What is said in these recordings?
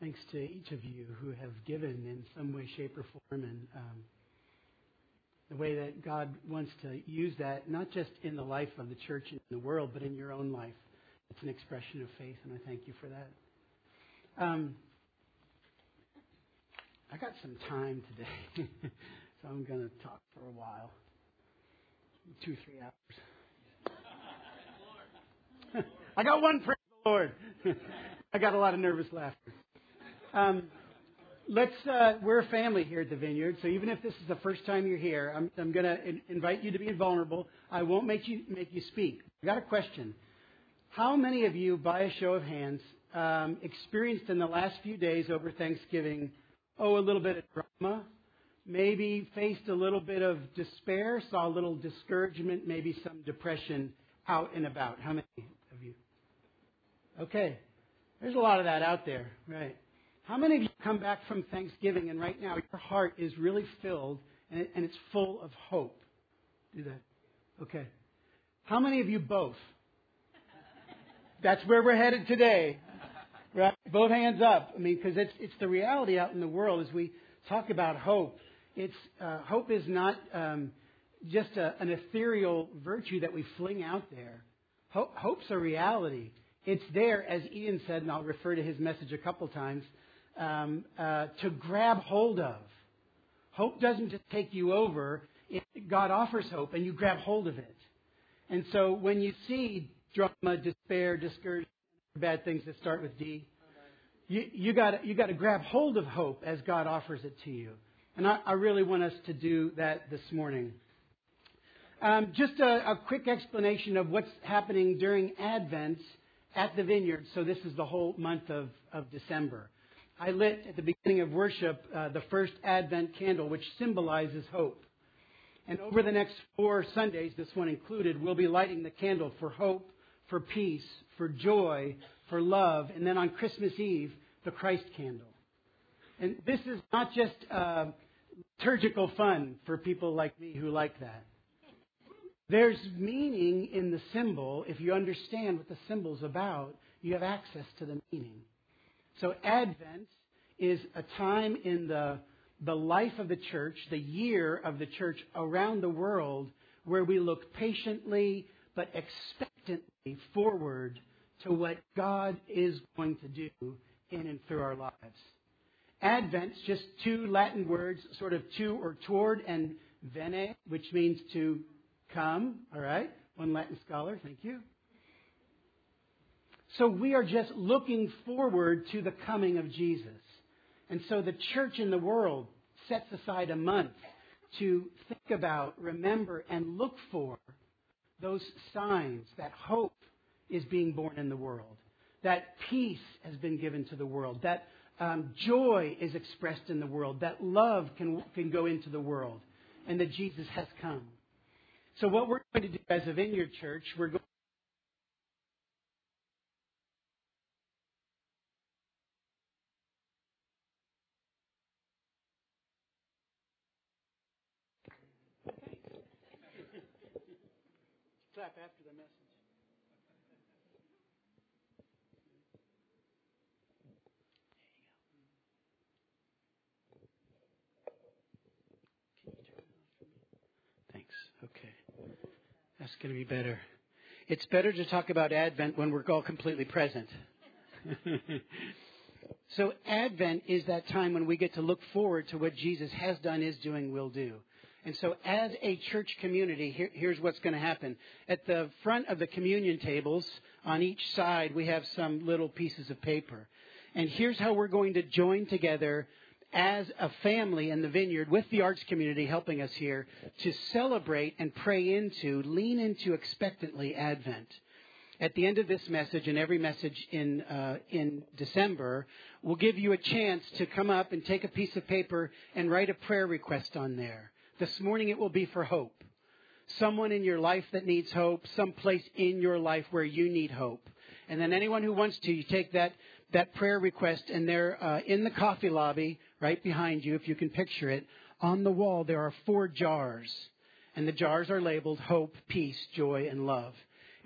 Thanks to each of you who have given in some way, shape, or form, and um, the way that God wants to use that, not just in the life of the church and the world, but in your own life. It's an expression of faith, and I thank you for that. Um, I got some time today, so I'm going to talk for a while two, three hours. I got one, praise the Lord. I got a lot of nervous laughter. Um, let's, uh, we're a family here at the Vineyard, so even if this is the first time you're here, I'm, I'm going to in- invite you to be vulnerable. I won't make you, make you speak. I got a question. How many of you, by a show of hands, um, experienced in the last few days over Thanksgiving, oh, a little bit of drama, maybe faced a little bit of despair, saw a little discouragement, maybe some depression out and about. How many of you? Okay. There's a lot of that out there, right? How many of you come back from Thanksgiving and right now your heart is really filled and, and it's full of hope? Do that. Okay. How many of you both? That's where we're headed today. Right? Both hands up. I mean, because it's, it's the reality out in the world as we talk about hope. It's, uh, hope is not um, just a, an ethereal virtue that we fling out there. Hope, hope's a reality. It's there, as Ian said, and I'll refer to his message a couple times, um, uh, to grab hold of. Hope doesn't just take you over. It, God offers hope, and you grab hold of it. And so when you see drama, despair, discouragement, bad things that start with D, you, you got you to grab hold of hope as God offers it to you. And I, I really want us to do that this morning. Um, just a, a, quick explanation of what's happening during Advent at the vineyard. So, this is the whole month of, of December. I lit at the beginning of worship uh, the first Advent candle, which symbolizes hope. And over the next four Sundays, this one included, we'll be lighting the candle for hope, for peace, for joy, for love, and then on Christmas Eve, the Christ candle. And this is not just uh, liturgical fun for people like me who like that. There's meaning in the symbol. If you understand what the symbol's about, you have access to the meaning. So Advent is a time in the, the life of the church, the year of the church around the world, where we look patiently but expectantly forward to what God is going to do in and through our lives. Advent's just two Latin words, sort of to or toward, and vene, which means to come. All right? One Latin scholar, thank you. So we are just looking forward to the coming of Jesus. And so the church in the world sets aside a month to think about, remember, and look for those signs that hope is being born in the world, that peace has been given to the world, that um, joy is expressed in the world, that love can, can go into the world, and that Jesus has come. So, what we're going to do as a Vineyard Church, we're going after the message. Okay. That's going to be better. It's better to talk about Advent when we're all completely present. so, Advent is that time when we get to look forward to what Jesus has done, is doing, will do. And so, as a church community, here, here's what's going to happen. At the front of the communion tables, on each side, we have some little pieces of paper. And here's how we're going to join together as a family in the vineyard with the arts community helping us here to celebrate and pray into, lean into expectantly Advent. At the end of this message and every message in, uh, in December, we'll give you a chance to come up and take a piece of paper and write a prayer request on there. This morning it will be for hope. Someone in your life that needs hope, some place in your life where you need hope. And then anyone who wants to, you take that, that prayer request and they're uh, in the coffee lobby right behind you, if you can picture it, on the wall there are four jars. And the jars are labeled hope, peace, joy, and love.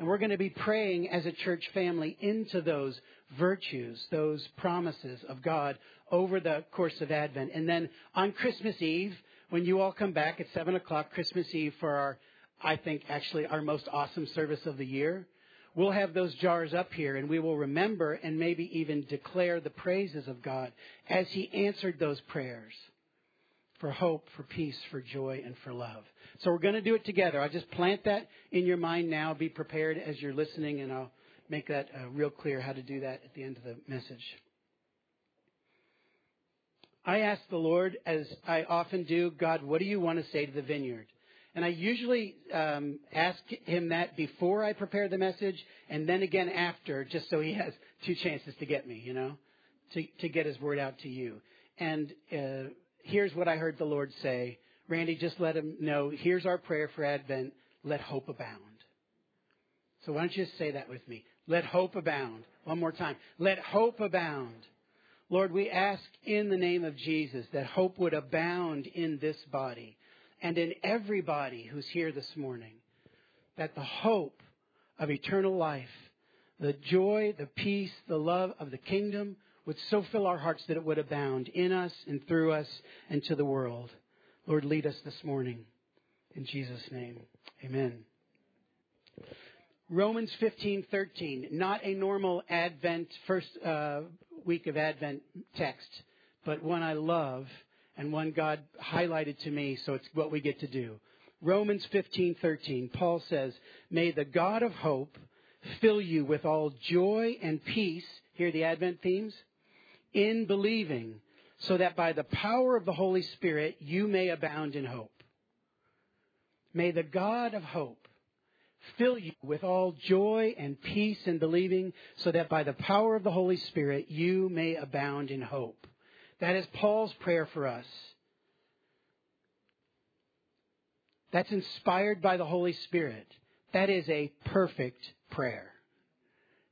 And we're going to be praying as a church family into those virtues, those promises of God over the course of Advent. And then on Christmas Eve, when you all come back at 7 o'clock, Christmas Eve, for our, I think, actually our most awesome service of the year, we'll have those jars up here and we will remember and maybe even declare the praises of God as He answered those prayers for hope, for peace, for joy, and for love. So we're going to do it together. I'll just plant that in your mind now. Be prepared as you're listening, and I'll make that uh, real clear how to do that at the end of the message. I ask the Lord, as I often do, God, what do you want to say to the vineyard? And I usually um, ask him that before I prepare the message, and then again after, just so he has two chances to get me, you know, to to get his word out to you. And uh, here's what I heard the Lord say. Randy, just let him know. Here's our prayer for Advent. Let hope abound. So why don't you just say that with me? Let hope abound. One more time. Let hope abound. Lord, we ask in the name of Jesus that hope would abound in this body and in everybody who's here this morning. That the hope of eternal life, the joy, the peace, the love of the kingdom would so fill our hearts that it would abound in us and through us and to the world. Lord, lead us this morning. In Jesus' name, amen. Romans 15:13, not a normal Advent first uh, week of Advent text, but one I love and one God highlighted to me, so it's what we get to do. Romans 15:13, Paul says, "May the God of hope fill you with all joy and peace." Hear the Advent themes? in believing, so that by the power of the Holy Spirit you may abound in hope. May the God of hope fill you with all joy and peace in believing, so that by the power of the Holy Spirit you may abound in hope. That is Paul's prayer for us. That's inspired by the Holy Spirit. That is a perfect prayer.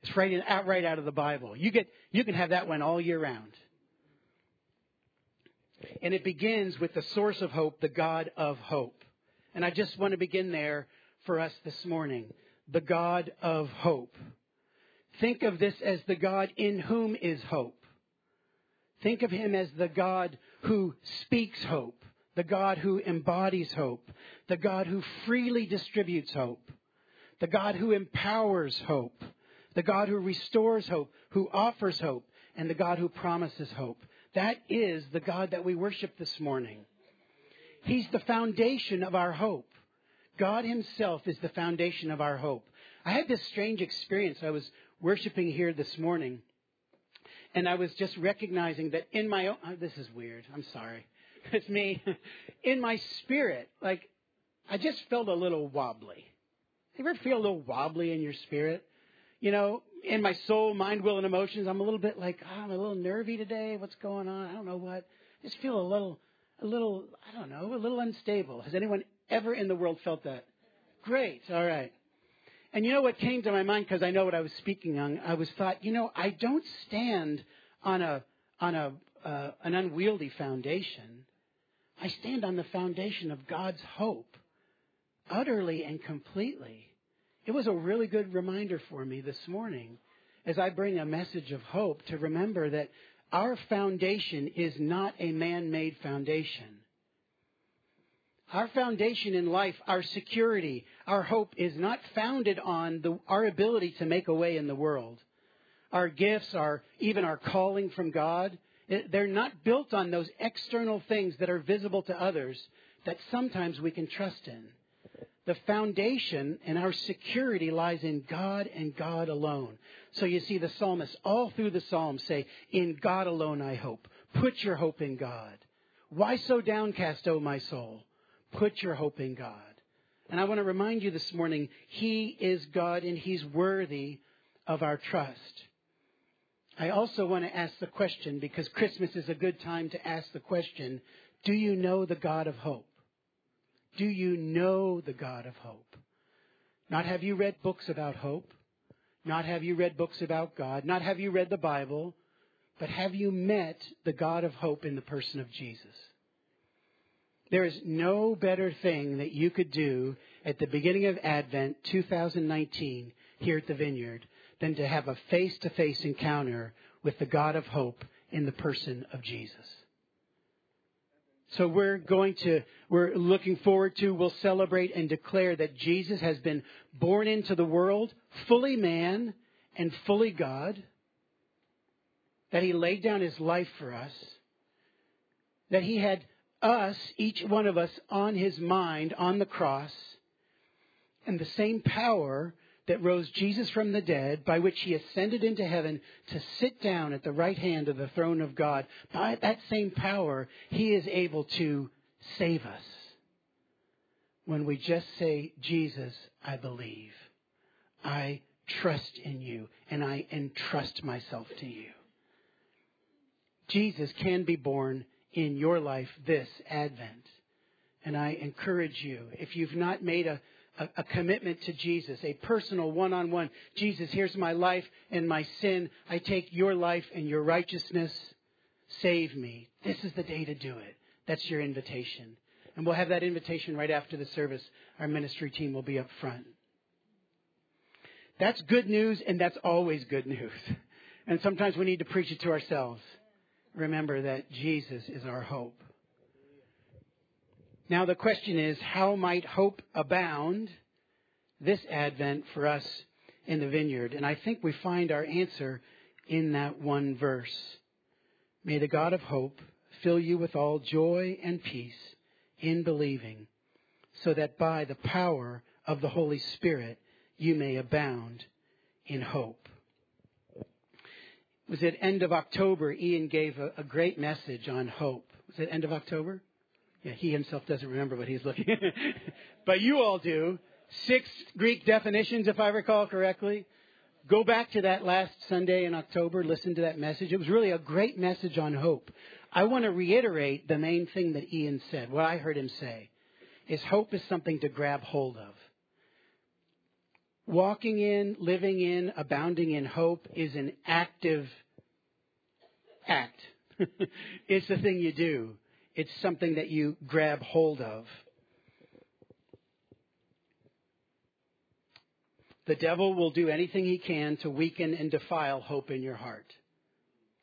It's right, in, out, right out of the Bible. You, get, you can have that one all year round. And it begins with the source of hope, the God of hope. And I just want to begin there for us this morning. The God of hope. Think of this as the God in whom is hope. Think of him as the God who speaks hope, the God who embodies hope, the God who freely distributes hope, the God who empowers hope, the God who restores hope, who offers hope, and the God who promises hope. That is the God that we worship this morning. He's the foundation of our hope. God Himself is the foundation of our hope. I had this strange experience. I was worshiping here this morning, and I was just recognizing that in my own, oh, this is weird. I'm sorry. It's me. In my spirit, like, I just felt a little wobbly. You ever feel a little wobbly in your spirit? you know, in my soul, mind, will, and emotions, I'm a little bit like, oh, I'm a little nervy today. What's going on? I don't know what. I just feel a little, a little, I don't know, a little unstable. Has anyone ever in the world felt that? Great. All right. And you know what came to my mind because I know what I was speaking on. I was thought, you know, I don't stand on a on a uh, an unwieldy foundation. I stand on the foundation of God's hope, utterly and completely. It was a really good reminder for me this morning as I bring a message of hope to remember that our foundation is not a man made foundation. Our foundation in life, our security, our hope is not founded on the, our ability to make a way in the world. Our gifts, our, even our calling from God, eh, they're not built on those external things that are visible to others that sometimes we can trust in. The foundation and our security lies in God and God alone. So you see the psalmists all through the Psalms say, In God alone I hope. Put your hope in God. Why so downcast, O my soul? Put your hope in God. And I want to remind you this morning, He is God and He's worthy of our trust. I also want to ask the question, because Christmas is a good time to ask the question, do you know the God of hope? Do you know the God of hope? Not have you read books about hope, not have you read books about God, not have you read the Bible, but have you met the God of hope in the person of Jesus? There is no better thing that you could do at the beginning of Advent 2019 here at the vineyard than to have a face to face encounter with the God of hope in the person of Jesus. So we're going to, we're looking forward to, we'll celebrate and declare that Jesus has been born into the world, fully man and fully God, that he laid down his life for us, that he had us, each one of us, on his mind on the cross, and the same power that rose Jesus from the dead, by which he ascended into heaven to sit down at the right hand of the throne of God, by that same power, he is able to save us. When we just say, Jesus, I believe. I trust in you, and I entrust myself to you. Jesus can be born in your life this Advent. And I encourage you, if you've not made a a, a commitment to Jesus, a personal one on one. Jesus, here's my life and my sin. I take your life and your righteousness. Save me. This is the day to do it. That's your invitation. And we'll have that invitation right after the service. Our ministry team will be up front. That's good news, and that's always good news. And sometimes we need to preach it to ourselves. Remember that Jesus is our hope. Now, the question is how might hope abound this Advent for us in the vineyard? And I think we find our answer in that one verse. May the God of hope fill you with all joy and peace in believing, so that by the power of the Holy Spirit you may abound in hope. Was at end of October, Ian gave a, a great message on hope. Was it end of October? Yeah, he himself doesn't remember what he's looking at. but you all do. Six Greek definitions, if I recall correctly. Go back to that last Sunday in October, listen to that message. It was really a great message on hope. I want to reiterate the main thing that Ian said, what I heard him say, is hope is something to grab hold of. Walking in, living in, abounding in hope is an active act. it's the thing you do. It's something that you grab hold of. The devil will do anything he can to weaken and defile hope in your heart.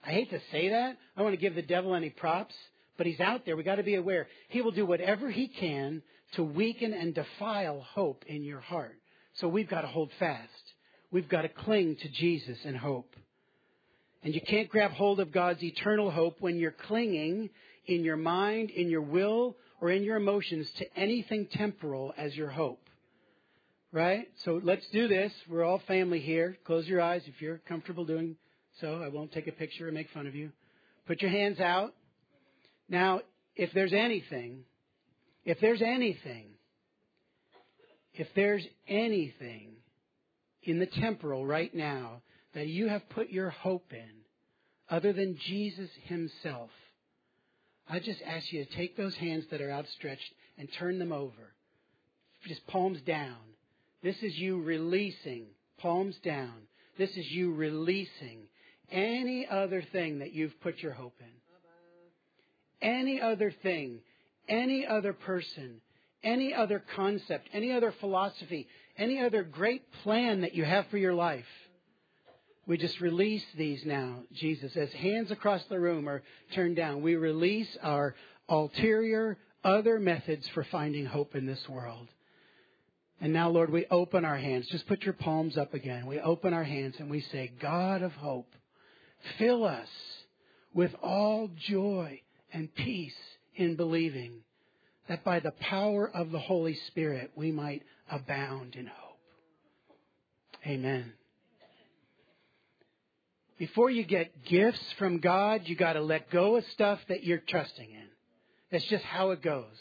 I hate to say that. I don't want to give the devil any props, but he's out there. We've got to be aware. He will do whatever he can to weaken and defile hope in your heart. So we've got to hold fast. We've got to cling to Jesus and hope. And you can't grab hold of God's eternal hope when you're clinging in your mind, in your will, or in your emotions to anything temporal as your hope. Right? So let's do this. We're all family here. Close your eyes if you're comfortable doing so. I won't take a picture or make fun of you. Put your hands out. Now, if there's anything, if there's anything, if there's anything in the temporal right now that you have put your hope in other than Jesus Himself, I just ask you to take those hands that are outstretched and turn them over. Just palms down. This is you releasing, palms down. This is you releasing any other thing that you've put your hope in. Any other thing, any other person, any other concept, any other philosophy, any other great plan that you have for your life. We just release these now, Jesus. As hands across the room are turned down, we release our ulterior, other methods for finding hope in this world. And now, Lord, we open our hands. Just put your palms up again. We open our hands and we say, God of hope, fill us with all joy and peace in believing that by the power of the Holy Spirit we might abound in hope. Amen. Before you get gifts from God, you got to let go of stuff that you're trusting in. That's just how it goes.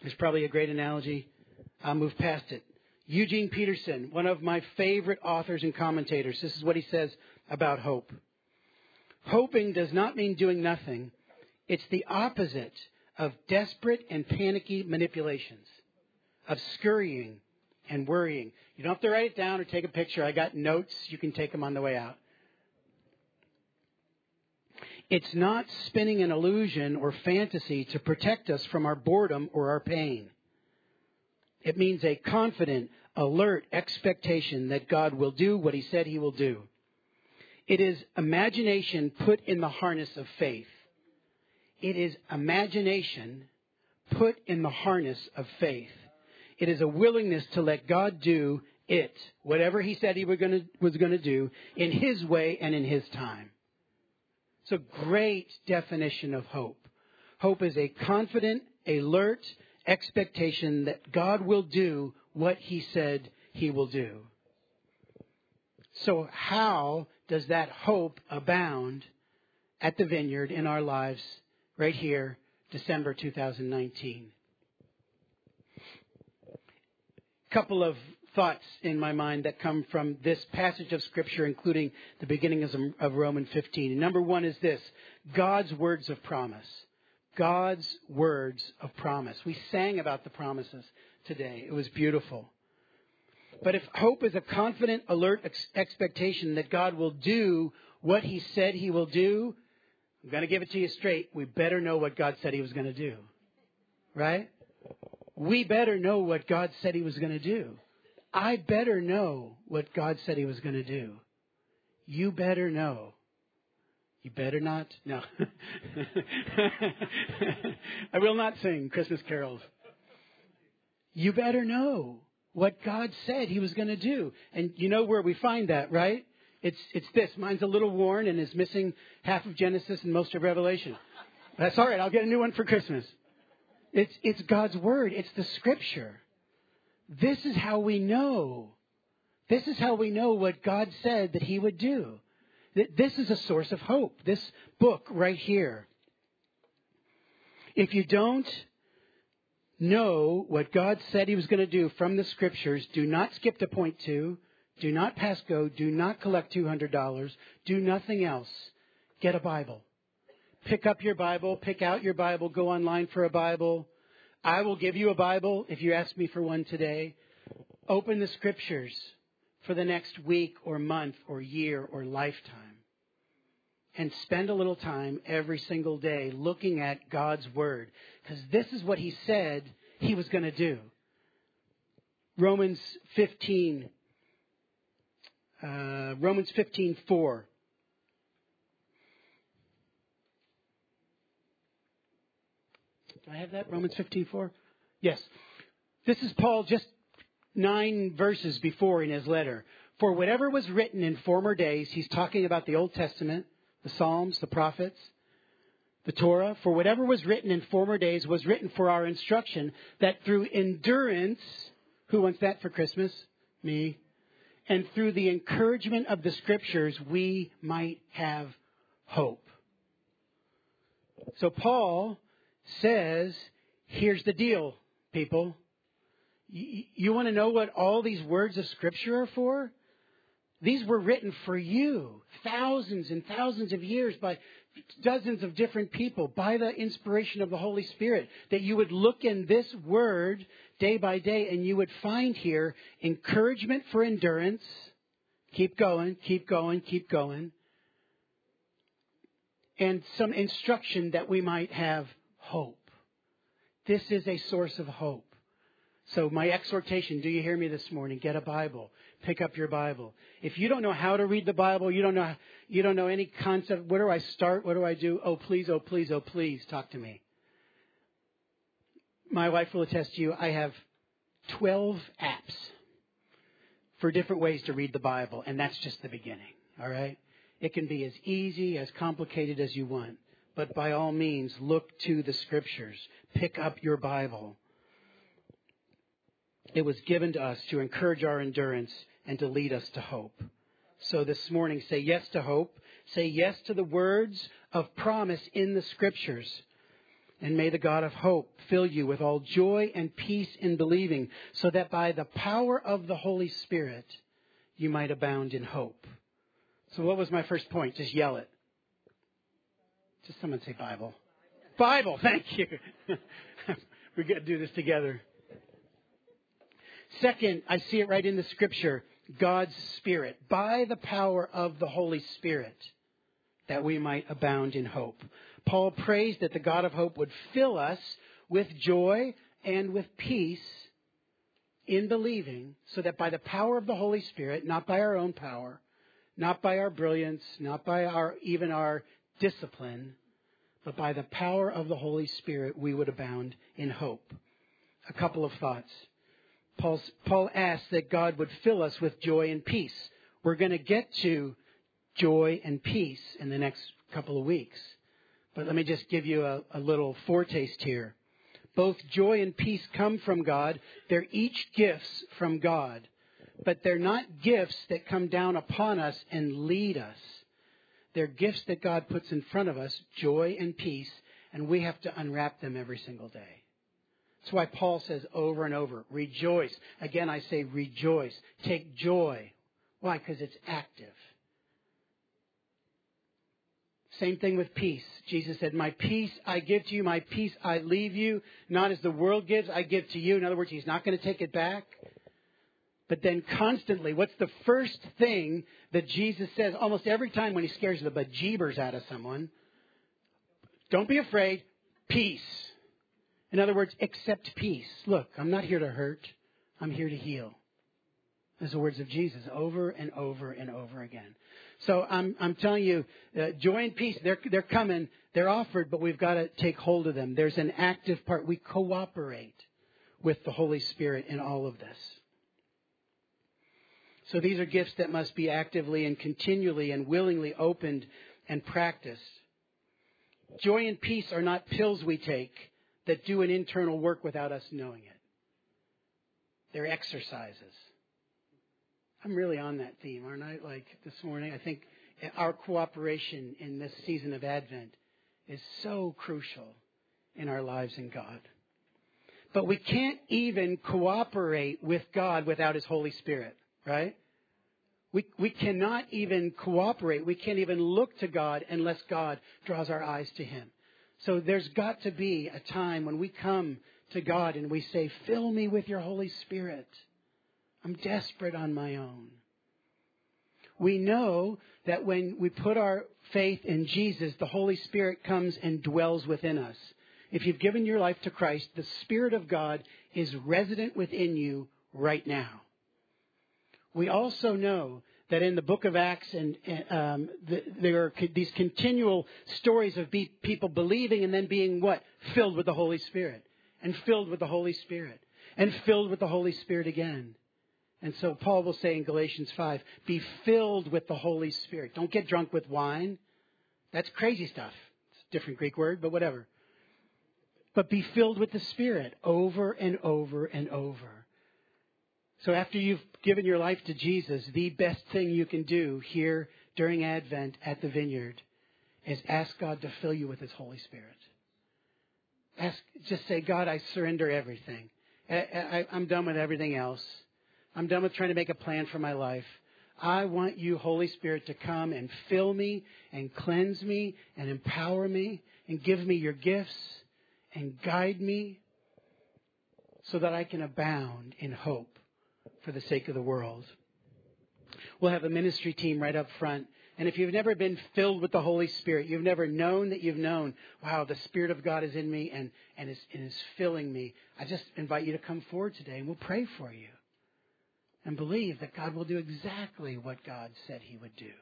It's probably a great analogy. I'll move past it. Eugene Peterson, one of my favorite authors and commentators, this is what he says about hope. Hoping does not mean doing nothing. It's the opposite of desperate and panicky manipulations, of scurrying and worrying. You don't have to write it down or take a picture. I got notes. You can take them on the way out. It's not spinning an illusion or fantasy to protect us from our boredom or our pain. It means a confident, alert expectation that God will do what he said he will do. It is imagination put in the harness of faith. It is imagination put in the harness of faith. It is a willingness to let God do it, whatever he said he was going to do, in his way and in his time. It's a great definition of hope. Hope is a confident, alert expectation that God will do what he said he will do. So, how does that hope abound at the vineyard in our lives right here, December 2019? Couple of thoughts in my mind that come from this passage of Scripture, including the beginning of Romans 15. number one is this God's words of promise. God's words of promise. We sang about the promises today. It was beautiful. But if hope is a confident, alert ex- expectation that God will do what He said He will do, I'm going to give it to you straight. We better know what God said He was going to do. Right? We better know what God said He was going to do. I better know what God said He was going to do. You better know. You better not? No. I will not sing Christmas carols. You better know what God said He was going to do. And you know where we find that, right? It's, it's this. Mine's a little worn and is missing half of Genesis and most of Revelation. That's all right. I'll get a new one for Christmas. It's, it's God's Word. It's the Scripture. This is how we know. This is how we know what God said that He would do. This is a source of hope. This book right here. If you don't know what God said He was going to do from the Scriptures, do not skip to point two. Do not pass go. Do not collect $200. Do nothing else. Get a Bible. Pick up your Bible. Pick out your Bible. Go online for a Bible. I will give you a Bible if you ask me for one today. Open the Scriptures for the next week or month or year or lifetime. And spend a little time every single day looking at God's Word. Because this is what He said He was going to do. Romans 15, uh, Romans 15, 4. Do I have that? Romans 15, 4? Yes. This is Paul just nine verses before in his letter. For whatever was written in former days, he's talking about the Old Testament, the Psalms, the prophets, the Torah. For whatever was written in former days was written for our instruction, that through endurance, who wants that for Christmas? Me. And through the encouragement of the scriptures, we might have hope. So Paul says, here's the deal, people. You, want to know what all these words of Scripture are for? These were written for you, thousands and thousands of years by dozens of different people, by the inspiration of the Holy Spirit, that you would look in this word day by day and you would find here encouragement for endurance. Keep going, keep going, keep going. And some instruction that we might have hope. This is a source of hope. So my exhortation, do you hear me this morning? Get a Bible. Pick up your Bible. If you don't know how to read the Bible, you don't know, you don't know any concept, where do I start? What do I do? Oh, please, oh, please, oh, please, talk to me. My wife will attest to you, I have 12 apps for different ways to read the Bible, and that's just the beginning, all right? It can be as easy, as complicated as you want. But by all means, look to the scriptures. Pick up your Bible it was given to us to encourage our endurance and to lead us to hope. So this morning, say yes to hope. Say yes to the words of promise in the scriptures. And may the God of hope fill you with all joy and peace in believing, so that by the power of the Holy Spirit, you might abound in hope. So what was my first point? Just yell it. Just someone say Bible. Bible, thank you. we got to do this together. Second, I see it right in the scripture God's Spirit, by the power of the Holy Spirit, that we might abound in hope. Paul prays that the God of hope would fill us with joy and with peace in believing, so that by the power of the Holy Spirit, not by our own power, not by our brilliance, not by our, even our discipline, but by the power of the Holy Spirit, we would abound in hope. A couple of thoughts. Paul's, Paul asks that God would fill us with joy and peace. We're going to get to joy and peace in the next couple of weeks. But let me just give you a, a little foretaste here. Both joy and peace come from God. They're each gifts from God. But they're not gifts that come down upon us and lead us. They're gifts that God puts in front of us, joy and peace, and we have to unwrap them every single day. That's why Paul says over and over, rejoice. Again, I say rejoice. Take joy. Why? Because it's active. Same thing with peace. Jesus said, My peace I give to you, my peace I leave you. Not as the world gives, I give to you. In other words, he's not going to take it back. But then constantly, what's the first thing that Jesus says almost every time when he scares the bejeebers out of someone? Don't be afraid. Peace. In other words, accept peace. Look, I'm not here to hurt. I'm here to heal. Those are the words of Jesus over and over and over again. So I'm, I'm telling you, uh, joy and peace, they're, they're coming, they're offered, but we've got to take hold of them. There's an active part. We cooperate with the Holy Spirit in all of this. So these are gifts that must be actively and continually and willingly opened and practiced. Joy and peace are not pills we take that do an internal work without us knowing it. They're exercises. I'm really on that theme, aren't I? Like this morning, I think our cooperation in this season of Advent is so crucial in our lives in God. But we can't even cooperate with God without His Holy Spirit, right? We, we cannot even cooperate. We can't even look to God unless God draws our eyes to Him. So there's got to be a time when we come to God and we say, Fill me with your Holy Spirit. I'm desperate on my own. We know that when we put our faith in Jesus, the Holy Spirit comes and dwells within us. If you've given your life to Christ, the Spirit of God is resident within you right now. We also know that in the book of Acts, and um, the, there are these continual stories of be, people believing and then being what? Filled with the Holy Spirit. And filled with the Holy Spirit. And filled with the Holy Spirit again. And so Paul will say in Galatians 5, be filled with the Holy Spirit. Don't get drunk with wine. That's crazy stuff. It's a different Greek word, but whatever. But be filled with the Spirit over and over and over. So after you've given your life to Jesus, the best thing you can do here during Advent at the vineyard is ask God to fill you with His Holy Spirit. Ask, just say, God, I surrender everything. I, am done with everything else. I'm done with trying to make a plan for my life. I want you, Holy Spirit, to come and fill me and cleanse me and empower me and give me your gifts and guide me so that I can abound in hope for the sake of the world. We'll have a ministry team right up front. And if you've never been filled with the Holy Spirit, you've never known that you've known, wow, the Spirit of God is in me and, and, is, and is filling me, I just invite you to come forward today and we'll pray for you and believe that God will do exactly what God said he would do.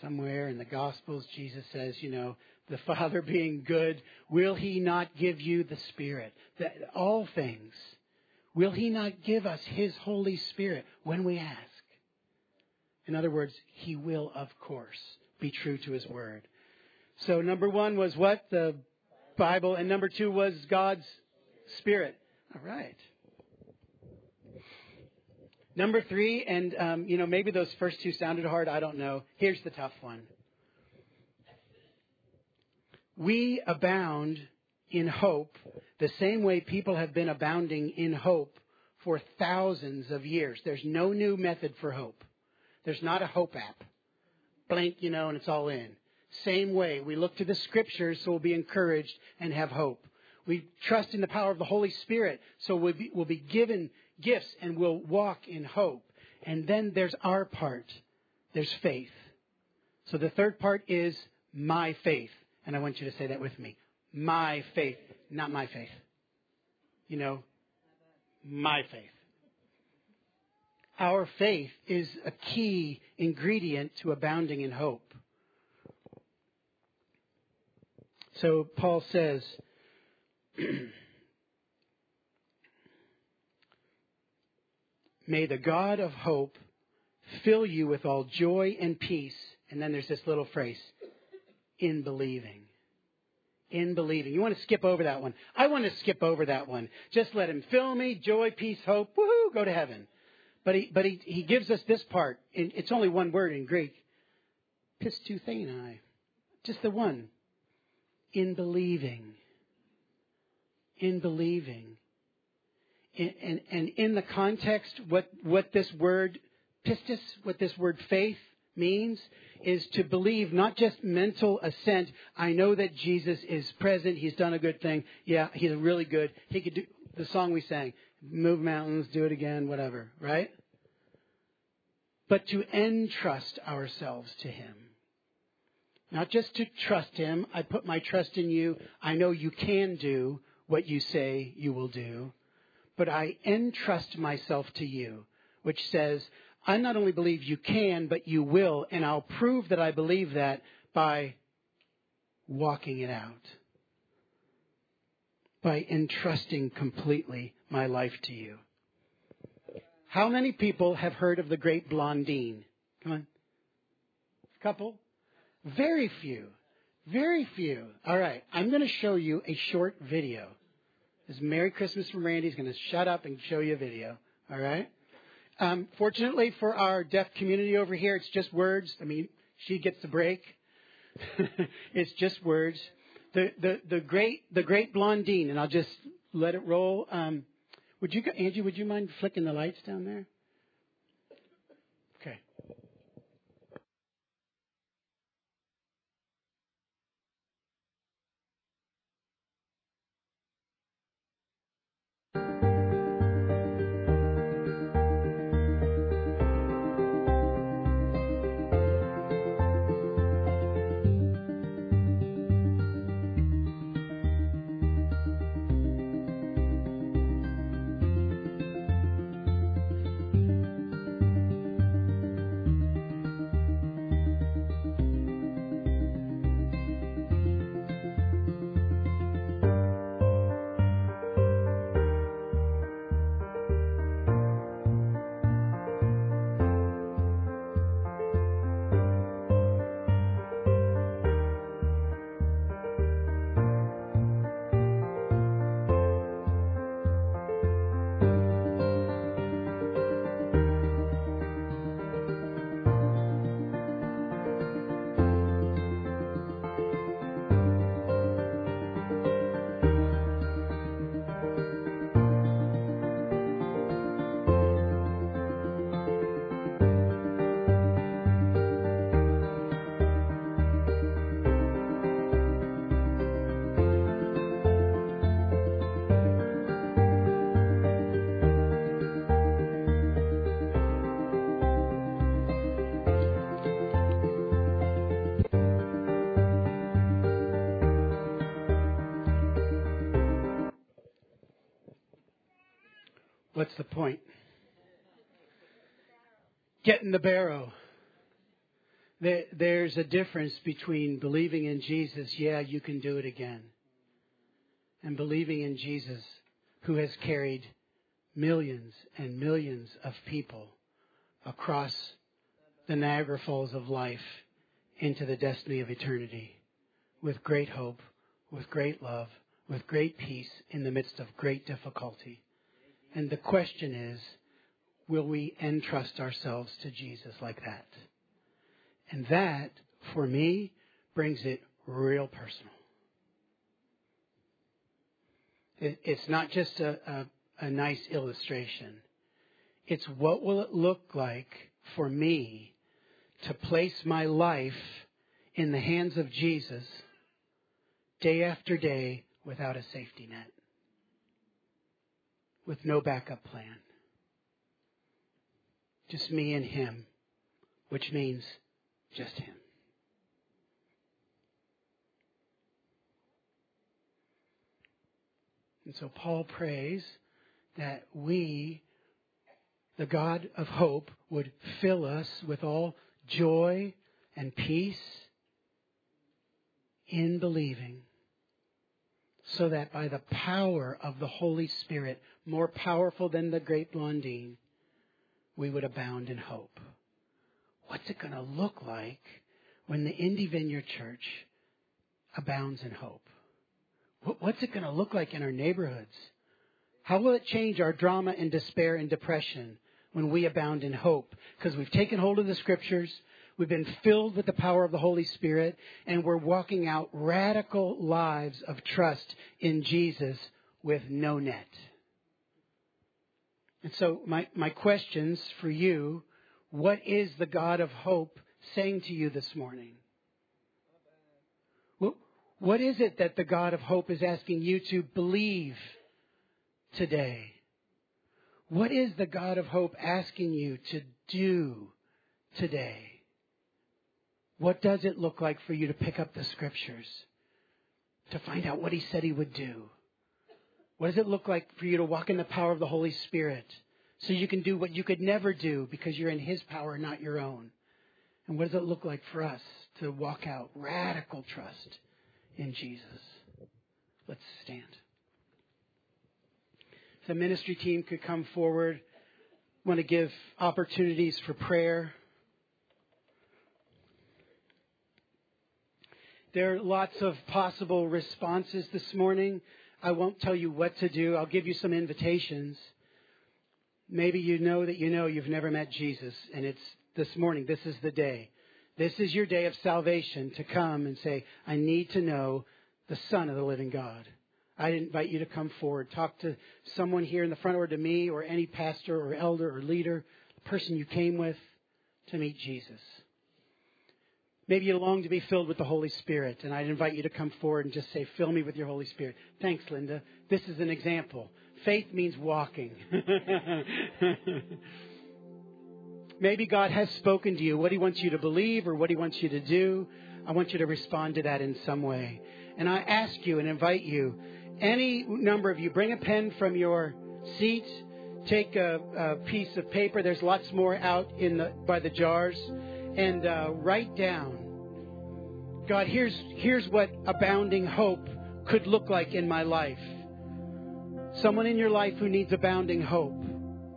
Somewhere in the Gospels, Jesus says, you know, the Father being good, will he not give you the Spirit? That all things. Will he not give us his Holy Spirit when we ask? In other words, he will, of course, be true to his word. So number one was what? The Bible. And number two was God's Spirit. All right. Number three, and um, you know maybe those first two sounded hard. I don't know. Here's the tough one. We abound in hope the same way people have been abounding in hope for thousands of years. There's no new method for hope. There's not a hope app. Blank, you know, and it's all in. Same way, we look to the scriptures so we'll be encouraged and have hope. We trust in the power of the Holy Spirit so we'll be, we'll be given gifts and we'll walk in hope. And then there's our part. There's faith. So the third part is my faith. And I want you to say that with me. My faith, not my faith. You know, my faith. Our faith is a key ingredient to abounding in hope. So Paul says, May the God of hope fill you with all joy and peace. And then there's this little phrase, in believing. In believing. You want to skip over that one. I want to skip over that one. Just let him fill me, joy, peace, hope, woohoo, go to heaven. But he, but he, he gives us this part. It's only one word in Greek. Pisteuthani. Just the one. In believing. In believing. And, and, and in the context, what, what this word pistis, what this word faith means, is to believe not just mental assent. I know that Jesus is present. He's done a good thing. Yeah, he's really good. He could do the song we sang, move mountains, do it again, whatever, right? But to entrust ourselves to Him. Not just to trust Him. I put my trust in you. I know you can do what you say you will do. But I entrust myself to you, which says, I not only believe you can, but you will, and I'll prove that I believe that by walking it out. By entrusting completely my life to you. How many people have heard of the great Blondin? Come on. A couple? Very few. Very few. All right. I'm going to show you a short video. This is Merry Christmas from Randy. He's going to shut up and show you a video. All right. Um, fortunately for our deaf community over here, it's just words. I mean, she gets the break. it's just words. The, the, the great, the great Blondin, and I'll just let it roll. Um, would you, Angie, would you mind flicking the lights down there? What's the point? Get in the barrow. there's a difference between believing in Jesus, yeah, you can do it again, and believing in Jesus, who has carried millions and millions of people across the Niagara Falls of life into the destiny of eternity with great hope, with great love, with great peace in the midst of great difficulty. And the question is, will we entrust ourselves to Jesus like that? And that, for me, brings it real personal. It, it's not just a, a, a nice illustration. It's what will it look like for me to place my life in the hands of Jesus day after day without a safety net with no backup plan. Just me and him, which means just him. And so Paul prays that we, the God of hope, would fill us with all joy and peace in believing, so that by the power of the Holy Spirit, more powerful than the great Blondin, we would abound in hope. What's it going to look like when the Indy Vineyard Church abounds in hope? What's it going to look like in our neighborhoods? How will it change our drama and despair and depression when we abound in hope? Because we've taken hold of the scriptures, we've been filled with the power of the Holy Spirit, and we're walking out radical lives of trust in Jesus with no net. And so, my, my questions for you what is the God of hope saying to you this morning? What is it that the God of hope is asking you to believe today? What is the God of hope asking you to do today? What does it look like for you to pick up the scriptures? To find out what he said he would do? What does it look like for you to walk in the power of the Holy Spirit so you can do what you could never do because you're in his power, not your own? And what does it look like for us to walk out radical trust in Jesus? Let's stand the ministry team could come forward. I want to give opportunities for prayer. There are lots of possible responses this morning. I won't tell you what to do. I'll give you some invitations. Maybe you know that you know you've never met Jesus, and it's this morning. This is the day. This is your day of salvation to come and say, I need to know the Son of the living God. I invite you to come forward. Talk to someone here in the front or to me or any pastor or elder or leader, the person you came with to meet Jesus. Maybe you long to be filled with the Holy Spirit, and I'd invite you to come forward and just say, Fill me with your Holy Spirit. Thanks, Linda. This is an example. Faith means walking. Maybe God has spoken to you what He wants you to believe or what He wants you to do. I want you to respond to that in some way. And I ask you and invite you any number of you, bring a pen from your seat, take a, a piece of paper. There's lots more out in the, by the jars, and uh, write down. God, here's here's what abounding hope could look like in my life. Someone in your life who needs abounding hope,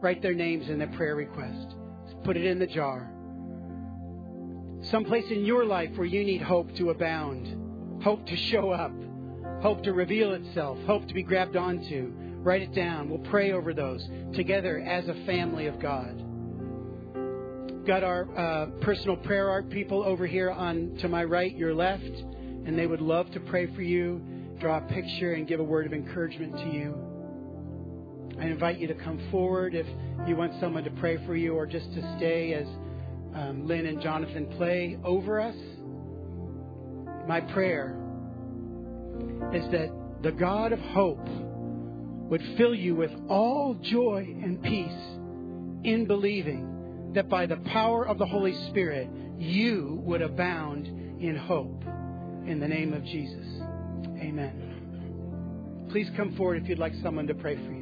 write their names in their prayer request. Put it in the jar. Someplace in your life where you need hope to abound, hope to show up hope to reveal itself, hope to be grabbed onto. Write it down. We'll pray over those together as a family of God. Got our uh, personal prayer art people over here on to my right, your left, and they would love to pray for you, draw a picture, and give a word of encouragement to you. I invite you to come forward if you want someone to pray for you or just to stay as um, Lynn and Jonathan play over us. My prayer is that the God of hope would fill you with all joy and peace in believing that by the power of the Holy Spirit, you would abound in hope. In the name of Jesus. Amen. Please come forward if you'd like someone to pray for you.